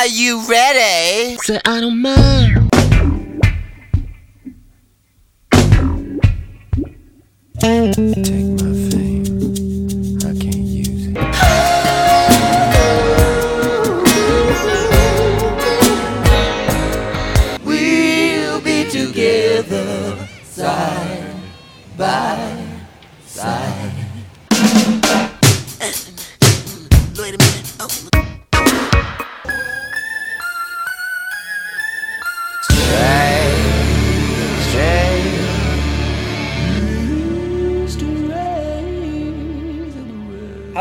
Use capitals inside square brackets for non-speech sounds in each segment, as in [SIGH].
Are you ready? Say I don't mind. Take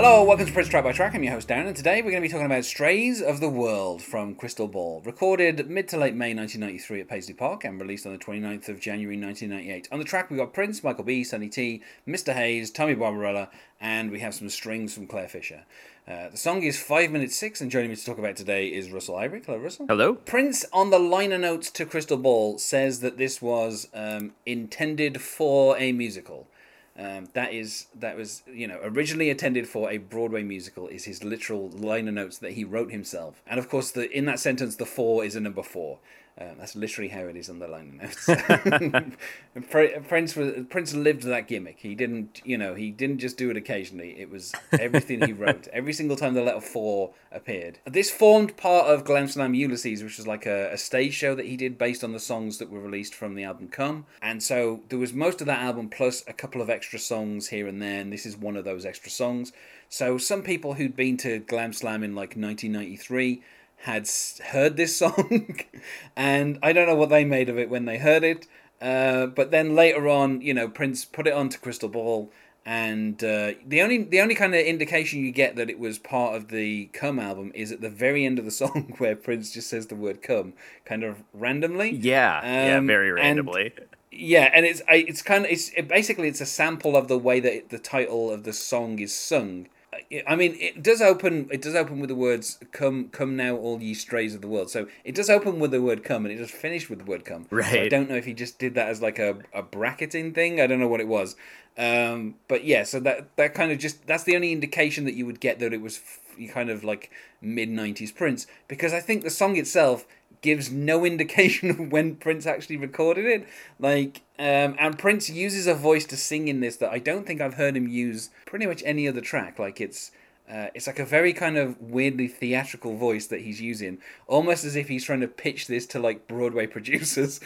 Hello, welcome to Prince Track by Track. I'm your host Darren, and today we're going to be talking about Strays of the World from Crystal Ball. Recorded mid to late May 1993 at Paisley Park and released on the 29th of January 1998. On the track, we got Prince, Michael B., Sonny T, Mr. Hayes, Tommy Barbarella, and we have some strings from Clare Fischer. Uh, the song is 5 minutes 6, and joining me to talk about today is Russell Ivory. Hello, Russell. Hello. Prince, on the liner notes to Crystal Ball, says that this was um, intended for a musical. Um, that is that was you know originally intended for a Broadway musical is his literal liner notes that he wrote himself, and of course the in that sentence the four is a number four. Um, that's literally how it is on the liner notes. [LAUGHS] Pr- Prince was Prince lived that gimmick. He didn't you know he didn't just do it occasionally. It was everything he wrote. [LAUGHS] Every single time the letter four appeared. This formed part of Glam Slam Ulysses, which was like a, a stage show that he did based on the songs that were released from the album Come. And so there was most of that album plus a couple of extra songs here and there, and this is one of those extra songs. So some people who'd been to Glam Slam in like 1993 had heard this song, [LAUGHS] and I don't know what they made of it when they heard it. Uh, but then later on, you know, Prince put it onto Crystal Ball, and uh, the only the only kind of indication you get that it was part of the Come album is at the very end of the [LAUGHS] song where Prince just says the word "come" kind of randomly. Yeah, yeah, Um, very and- randomly. Yeah, and it's it's kind of it's it, basically it's a sample of the way that it, the title of the song is sung. I- mean, it does open. It does open with the words "Come, come now, all ye strays of the world." So it does open with the word "come," and it does finish with the word "come." So I don't know if he just did that as like a, a bracketing thing. I don't know what it was. Um, but yeah, so that that kind of just that's the only indication that you would get that it was f- kind of like mid '90s Prince, because I think the song itself gives no [LAUGHS] indication of when Prince actually recorded it. Like, um, and Prince uses a voice to sing in this that I don't think I've heard him use pretty much any other track. Like, it's uh, it's like a very kind of weirdly theatrical voice that he's using, almost as if he's trying to pitch this to like Broadway [LAUGHS] producers.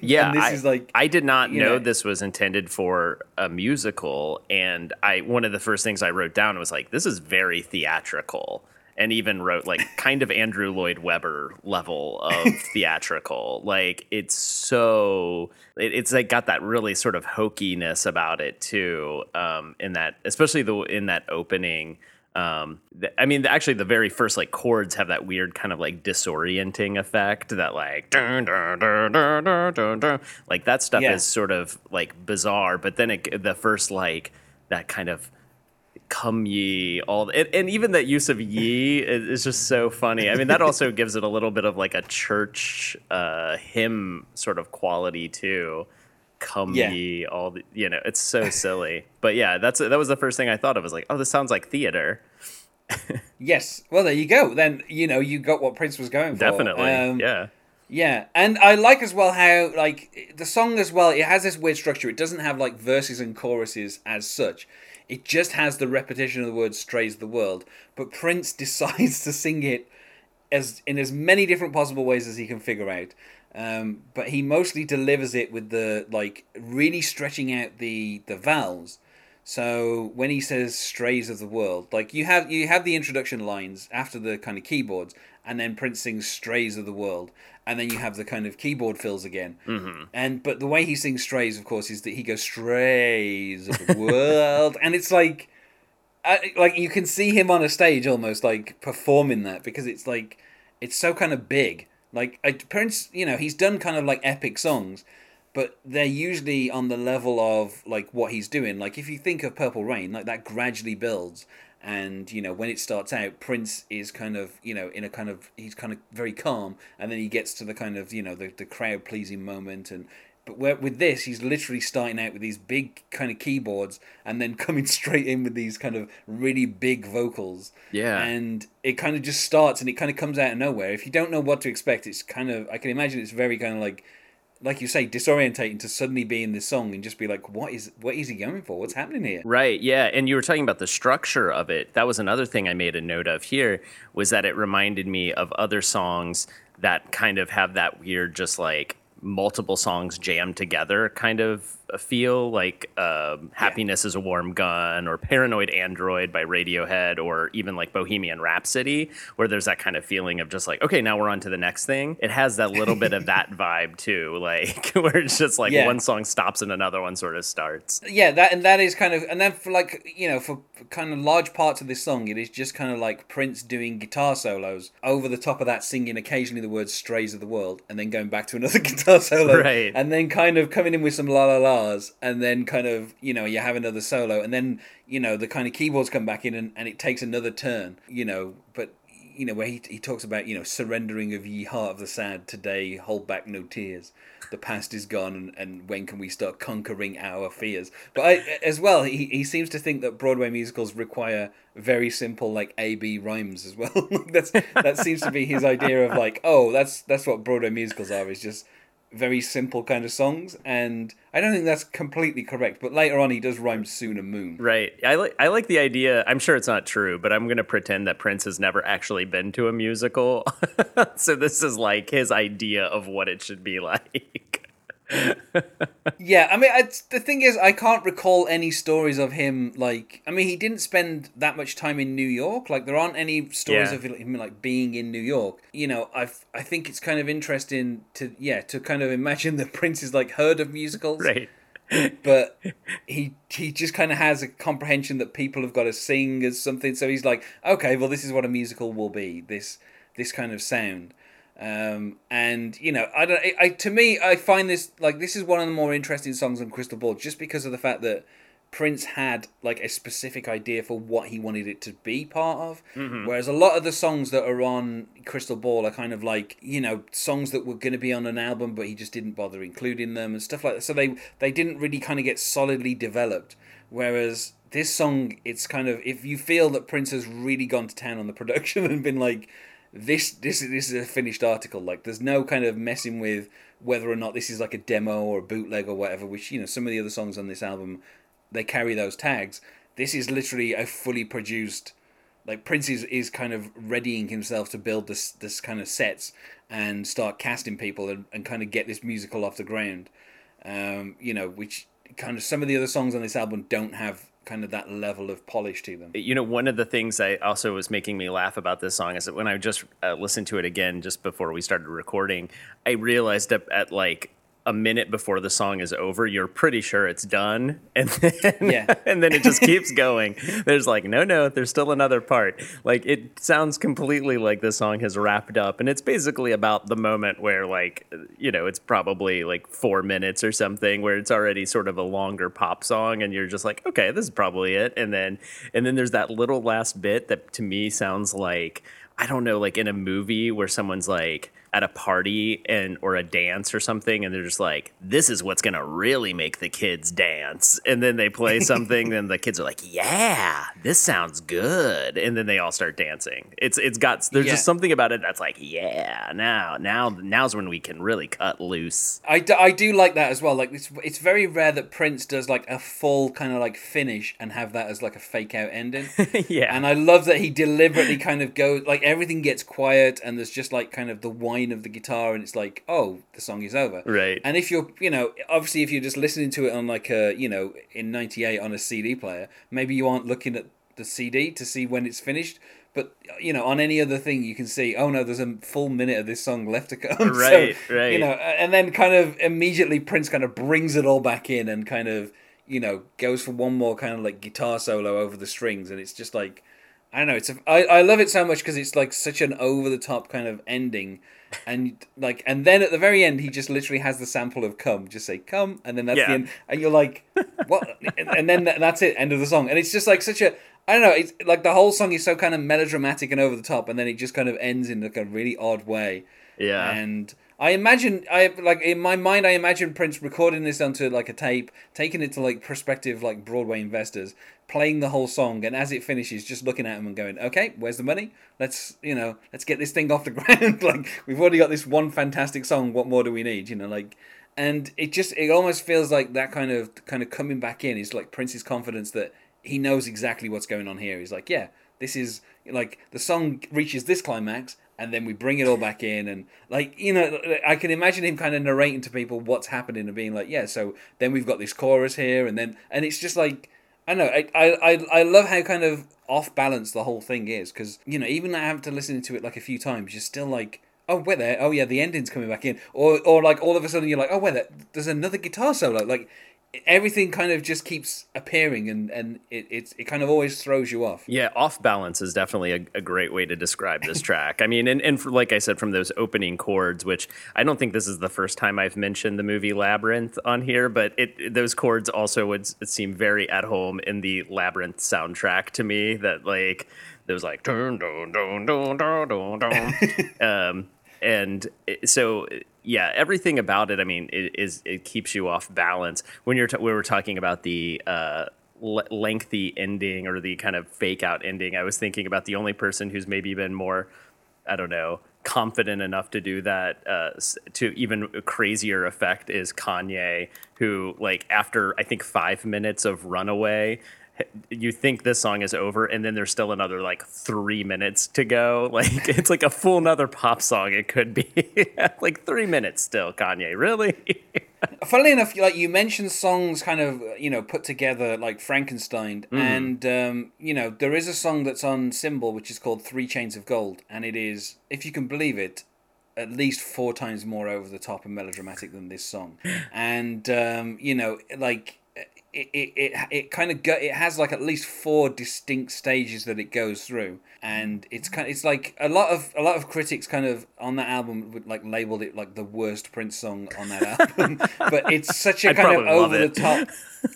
Yeah, this I, is like I did not you know know- this was intended for a musical, and I one of the first things I wrote down was like, this is very theatrical, and even wrote like kind of Andrew Lloyd Webber level of [LAUGHS] theatrical. Like it's so it, it's like got that really sort of hokiness about it too. Um, in that, especially the in that opening. Um, I mean, actually, the very first like chords have that weird kind of like disorienting effect. That like dun, dun, dun, dun, dun, dun, dun. like that stuff Yeah. is sort of like bizarre. But then it, the first like that kind of come ye all and, and even that use of ye is, just so funny i mean that also [LAUGHS] gives it a little bit of like a church uh hymn sort of quality too come Yeah. ye all the you know it's so silly but yeah that's that was the first thing i thought of was like oh this sounds like theater [LAUGHS] yes. Well, there you go. Then you know you got what Prince was going for. definitely Um, yeah Yeah, and I like as well how like the song as well. It has this weird structure. It doesn't have like verses and choruses as such. It just has the repetition of the word "strays of the world." But Prince [LAUGHS] decides to sing it as in as many different possible ways as he can figure out. Um, but he mostly delivers it with the like really stretching out the the vowels. So when he says "strays of the world," like you have you have the introduction lines after the kind of keyboards, and then Prince sings "strays of the world," and then you have the kind of keyboard fills again. Mm-hmm. And but the way he sings "strays," of course, is that he goes "strays of the world," and it's like, like you can see him on a stage almost like performing that because it's like it's so kind of big. Like I, Prince, you know, he's done kind of like epic songs, but they're usually on the level of like what he's doing. Like if you think of Purple Rain, like that gradually builds, and you know when it starts out, Prince is kind of you know in a kind of he's kind of very calm, and then he gets to the kind of you know the the crowd pleasing moment, and But where, with this, he's literally starting out with these big kind of keyboards and then [LAUGHS] coming straight in with these kind of really big vocals. Yeah. And it kind of just starts and it kind of comes out of nowhere. If you don't know what to expect, it's kind of, I can imagine it's very kind of like, like you say, disorientating to suddenly be in this song and just be like, what is, what is he going for? What's happening here? Right, yeah, and you were talking about the structure of it. That was another thing I made a note of here was that it reminded me of other songs that kind of have that weird just like multiple songs jammed together kind of a feel like um, happiness is a warm gun or paranoid android by radiohead or even like bohemian rhapsody where there's that kind of feeling of just like okay now we're on to the next thing. It has that little bit of that [LAUGHS] vibe too like [LAUGHS] where it's just like Yeah. one song stops and another one sort of starts. Yeah that and that is kind of and then for like you know for kind of large parts of this song it is just kind of like prince doing guitar solos over the top of that singing occasionally the words strays of the world and then going back to another [LAUGHS] guitar [LAUGHS] solo Right. and then kind of coming in with some la la la's and then kind of you know you have another solo and then you know the kind of keyboards come back in and, and it takes another turn you know. But you know where he, he talks about you know surrendering of ye heart of the sad today hold back no tears. The past is gone and, and when can we start conquering our fears? But I, as well he, he seems to think that broadway musicals require very simple like a b rhymes as well. [LAUGHS] That's that seems to be his idea of like oh that's that's what broadway musicals are is just very simple kind of songs and i don't think that's completely correct but later on he does rhyme soon and moon Right. I like I like the idea. I'm sure it's not true, but I'm going to pretend that Prince has never actually been to a musical. [LAUGHS] so this is like his idea of what it should be [LAUGHS] like. Yeah, I mean, I, the thing is, I can't recall any stories of him. Like, I mean, he didn't spend that much time in New York. Like, there aren't any stories Yeah. of him like being in New York. You know, I I think it's kind of interesting to yeah to kind of imagine [LAUGHS] that Prince has like heard of musicals, right. but he he just kind of has a comprehension that people have got to sing as something. So he's like, okay, well, this is what a musical will be. This this kind of sound. Um, and you know, I don't. I, I to me, I find this like this is one of the more interesting songs on Crystal Ball, just because of the fact that Prince had like a specific idea for what he wanted it to be part of. Whereas a lot of the songs that are on Crystal Ball are kind of like you know songs that were going to be on an album, but he just didn't bother including them and stuff like that. So they they didn't really kind of get solidly developed. Whereas this song, it's kind of if you feel that Prince has really gone to town on the production [LAUGHS] and been like, this this is this is a finished article. Like there's no kind of messing with whether or not this is like a demo or a bootleg or whatever. Which you know some of the other songs on this album they carry those tags. This is literally a fully produced. Like Prince is, is kind of readying himself to build this this kind of sets and start casting people and, and kind of get this musical off the ground. Um, you know, which kind of some of the other songs on this album don't have kind of that level of polish to them. You know, one of the things I also was making me laugh about this song is that when I just uh, listened to it again just before we started recording, I realized that at like a minute before the song is over, you're pretty sure it's done, [LAUGHS] and then Yeah. [LAUGHS] and then it just keeps going. There's like, no, no, there's still another part. Like it sounds completely like the song has wrapped up, and it's basically about the moment where like, you know, it's probably like four minutes or something, where it's already sort of a longer pop song, and you're just like, okay, this is probably it, and then and then there's that little last bit that to me sounds like I don't know, like in a movie where someone's like at a party and or a dance or something and they're just like this is what's going to really make the kids dance and then they play [LAUGHS] something and the kids are like yeah this sounds good and then they all start dancing it's it's got there's Yeah. just something about it that's like yeah now now now's when we can really cut loose I do, I do like that as well. Like it's it's very rare that Prince does like a full kind of like finish and have that as like a fake out ending. [LAUGHS] yeah And I love that he deliberately kind of goes like everything gets quiet and there's just like kind of the whine of the guitar and it's like oh the song is over. Right. And if you're you know obviously if you're just listening to it on like a you know in '98 on a CD player maybe you aren't looking at the CD to see when it's finished. But you know, on any other thing, you can see. Oh no, there's a full minute of this song left to come. [LAUGHS] So, Right, right. You know, and then kind of immediately Prince kind of brings it all back in and kind of you know goes for one more kind of like guitar solo over the strings, and it's just like I don't know. It's a, I I love it so much because it's like such an over the top kind of ending, and like and then at the very end he just literally has the sample of "Come," just say "Come," and then that's Yeah. the end, and you're like what? and, and then that's it, end of the song, and it's just like such a. I don't know. It's like the whole song is so kind of melodramatic and over the top, and then it just kind of ends in like a really odd way yeah and I imagine I like in my mind I imagine Prince recording this onto like a tape, taking it to like prospective like Broadway investors, playing the whole song, and as it finishes, just looking at them and going, "Okay, where's the money? Let's you know, let's get this thing off the [LAUGHS] ground. like we've already got this one fantastic song. What more do we need? You know, like." And it just it almost feels like that kind of kind of coming back in is like Prince's confidence that he knows exactly what's going on here. He's like, yeah, this is like the song reaches this climax and then we bring it all back in and like you know i can imagine him kind of narrating to people what's happening and being like yeah so then we've got this chorus here and then and it's just like i know i i i love how kind of off balance the whole thing is because you know even after listening to listen to it like a few times you're still like oh wait there oh yeah the ending's coming back in or or like all of a sudden you're like oh wait there, there's another guitar solo like everything kind of just keeps appearing and and it it, it kind of always throws you off Yeah, off balance is definitely a, a great way to describe this [LAUGHS] track. I mean, and, and for, like I said, from those opening chords, which I don't think this is the first time I've mentioned the movie Labyrinth on here, but it those chords also would seem very at home in the Labyrinth soundtrack to me. That like those like dun dun dun dun dun dun dun. [LAUGHS] um, and so yeah, everything about it. I mean, it is it keeps you off balance when you're t- we were talking about the. Uh, lengthy ending or the kind of fake out ending. I was thinking about the only person who's maybe been more, I don't know, confident enough to do that uh, to even crazier effect is Kanye, who like after I think five minutes of Runaway. You think this song is over, and then there's still another like three minutes to go. [LAUGHS] Like it's like a full another pop song. It could be [LAUGHS] like three minutes still. Kanye, really? [LAUGHS] funnily enough, like you mentioned songs kind of you know put together like Frankenstein, and um, you know there is a song that's on Symbol which is called Three Chains of Gold, and it is, if you can believe it, at least four times more over the top and melodramatic than this song, [GASPS] and um, you know like. It, it, it, it kind of go, it has like at least four distinct stages that it goes through. And it's kind of, it's like a lot of a lot of critics kind of on that album would like labeled it like the worst Prince song on that [LAUGHS] album. But it's such a I'd kind of over the top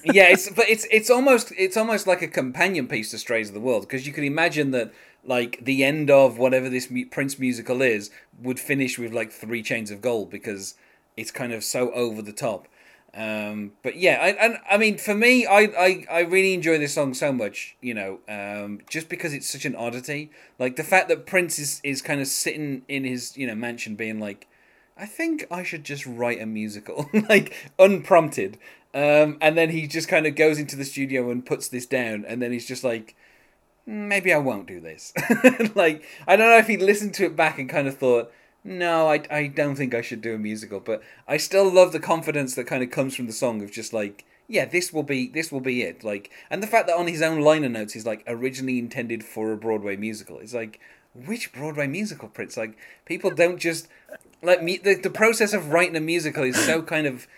yeah it's but it's it's almost it's almost like a companion piece to Strays of the World because you can imagine that like the end of whatever this Prince musical is would finish with like three chains of gold because it's kind of so over the top um, but yeah, I, and I mean, for me, I, I, I really enjoy this song so much, you know, um, just because it's such an oddity. Like the fact that Prince is, is kind of sitting in his, you know, mansion being like, I think I should just write a musical, [LAUGHS] like unprompted. Um, and then he just kind of goes into the studio and puts this down, and then he's just like, maybe I won't do this. [LAUGHS] like, I don't know if he listened to it back and kind of thought, no, I, I don't think I should do a musical, but I still love the confidence that kind of comes from the song of just like, yeah, this will be this will be it. Like, and the fact that on his own liner notes he's like originally intended for a Broadway musical. It's like, which Broadway musical, Prince? Like, people don't just like me. The, the process of writing a musical is so kind of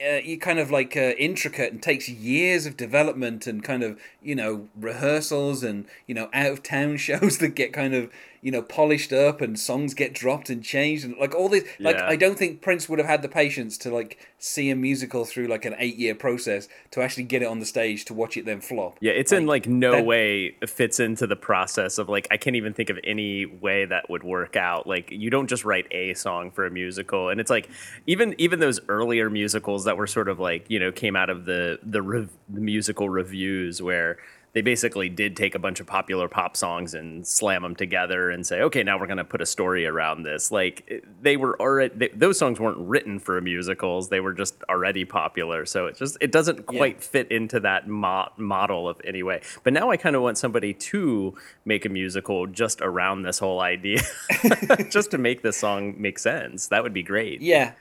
uh, you kind of like uh, intricate and takes years of development and kind of you know rehearsals and you know out of town [LAUGHS] shows that get kind of you know polished up and songs get dropped and changed and like all this like Yeah. I don't think Prince would have had the patience to like see a musical through like an eight year process to actually get it on the stage to watch it then flop. Yeah, it's in like no that- way fits into the process of like I can't even think of any way that would work out. Like you don't just write a song for a musical, and it's like even even those earlier musicals that were sort of like you know came out of the the, rev- the musical reviews where they basically did take a bunch of popular pop songs and slam them together and say, okay, now we're going to put a story around this. Like eh, they were already they, those songs weren't written for musicals; they were just already popular. So it just it doesn't quite fit into that mo- model of any way. But now I kind of want somebody to make a musical just around this whole idea, [LAUGHS] just to make this song make sense. That would be great. Yeah.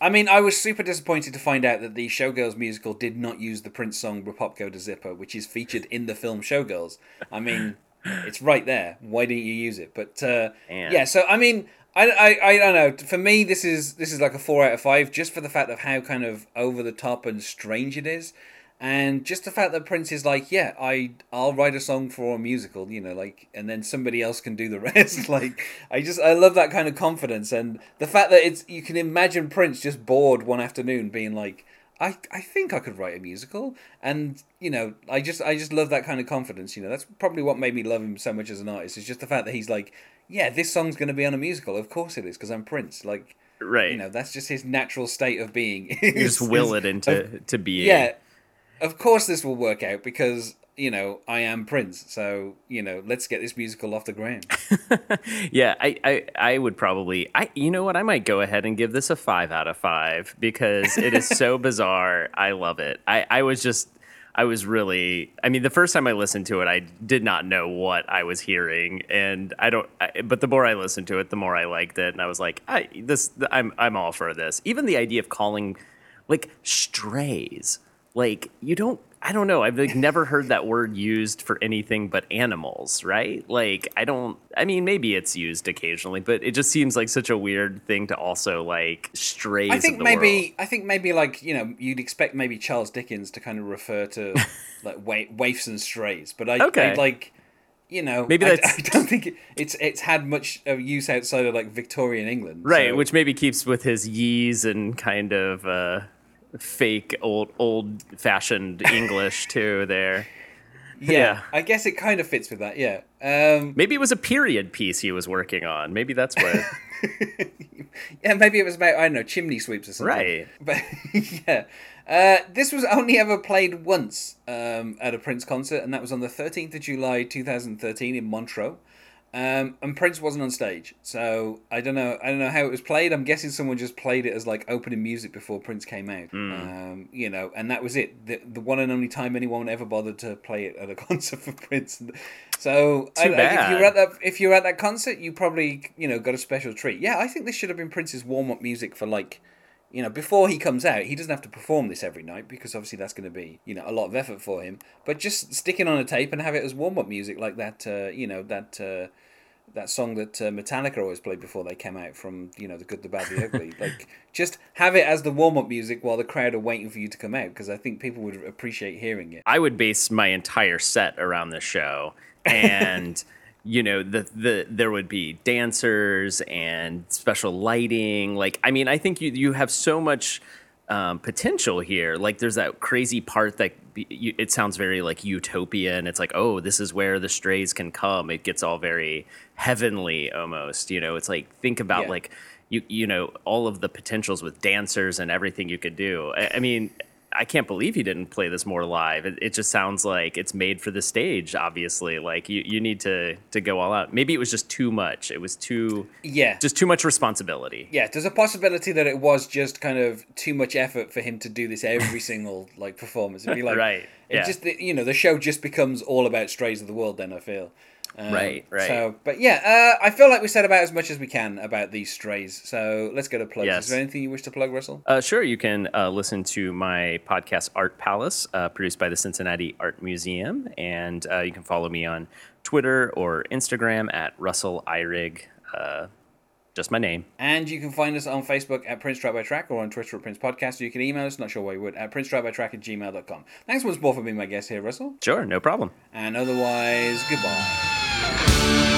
I mean, I was super disappointed to find out that the Showgirls musical did not use the Prince song Repop Go to Zipper, which is featured in the film Showgirls. I mean, it's right there. Why didn't you use it? But uh, yeah, so I mean, I, I, I don't know. For me, this is this is like a four out of five, just for the fact of how kind of over the top and strange it is, and just the fact that Prince is like, yeah, I I'll write a song for a musical, you know, like, and then somebody else can do the [LAUGHS] rest. like, I just I love that kind of confidence, and the fact that it's you can imagine Prince just bored one afternoon, being like. I, I think I could write a musical, and you know, I just I just love that kind of confidence. You know, that's probably what made me love him so much as an artist. Is just the fact that he's like, yeah, this song's going to be on a musical. Of course it is, because I'm Prince. Like, Right. You know, that's just his natural state of being. [LAUGHS] You just will it into to being. Yeah. Of course, this will work out because you know I am Prince. So you know, let's get this musical off the ground. [LAUGHS] Yeah, I, I, I would probably I you know what I might go ahead and give this a five out of five because it is so [LAUGHS] bizarre. I love it. I, I was just I was really I mean the first time I listened to it I did not know what I was hearing and I don't I, but the more I listened to it the more I liked it and I was like I this I'm I'm all for this. Even the idea of calling like strays like you don't I don't know. I've like never heard that word used for anything but animals, right? Like I don't I mean maybe it's used occasionally, but it just seems like such a weird thing to also like strays I think maybe world. I think maybe like you know you'd expect maybe Charles Dickens to kind of refer to [LAUGHS] like wa- waifs and strays, but I, Okay. I like you know Maybe I, [LAUGHS] I don't think it, it's it's had much use outside of like Victorian England, Right, so- which maybe keeps with his yees and kind of uh fake old old fashioned [LAUGHS] English too there. yeah, yeah. I guess it kind of fits with that. Yeah, um, Maybe it was a period piece he was working on. Maybe that's what [LAUGHS] [LAUGHS] yeah, maybe it was about I don't know chimney sweeps or something. Right. but yeah. Uh, this was only ever played once um, at a Prince concert, and that was on the 13th of July 2013 in Montreux. Um, and Prince wasn't on stage, so I don't know. I don't know how it was played. I'm guessing someone just played it as like opening music before Prince came out. Hmm. Um, you know, and that was it. The, the one and only time anyone ever bothered to play it at a [LAUGHS] concert for Prince. So I- I- if you're at that, if you're at that concert, you probably you know got a special treat. Yeah, I think this should have been Prince's warm up music for like you know, before he comes out, he doesn't have to perform this every night because obviously that's going to be, you know, a lot of effort for him. But just stick it on a tape and have it as warm up music, like that, uh, you know, that uh, that song that uh, Metallica always played before they came out from, you know, the good, the bad, the ugly. [LAUGHS] like, just have it as the warm up music while the crowd are waiting for you to come out because I think people would appreciate hearing it. I would base my entire set around this show, and [LAUGHS] you know, the the there would be dancers and special lighting. Like, I mean, I think you you have so much um, potential here. Like, there's that crazy part that you, it sounds very like utopia, and it's like, oh, this is where the strays can come. It gets all very heavenly almost. You know, it's like think about Yeah. like you you know all of the potentials with dancers and everything you could do. I, I mean. I can't believe he didn't play this more live. It, it just sounds like it's made for the stage. Obviously, like you, you need to to go all out. Maybe it was just too much. It was too Yeah. just too much responsibility. yeah, there's a possibility that it was just kind of too much effort for him to do this every [LAUGHS] single like performance. It'd be like, Right, It yeah. just you know the show just becomes all about strays of the world. Then I feel. Um, Right, right. So, but yeah, uh, I feel like we said about as much as we can about these strays. So let's go to plugs. Yes. Is there anything you wish to plug, Russell? Uh, sure, you can uh, listen to my podcast, Art Palace, uh, produced by the Cincinnati Art Museum, and uh, you can follow me on Twitter or Instagram at Russell Eyrig. Uh, just my name. And you can find us on Facebook at Prince Track by Track or on Twitter at Prince Podcast. Or you can email us, not sure why you would, at princetrackbytrack at gmail.com. Thanks once more for being my guest here, Russell. Sure, no problem. And otherwise, goodbye. Yeah.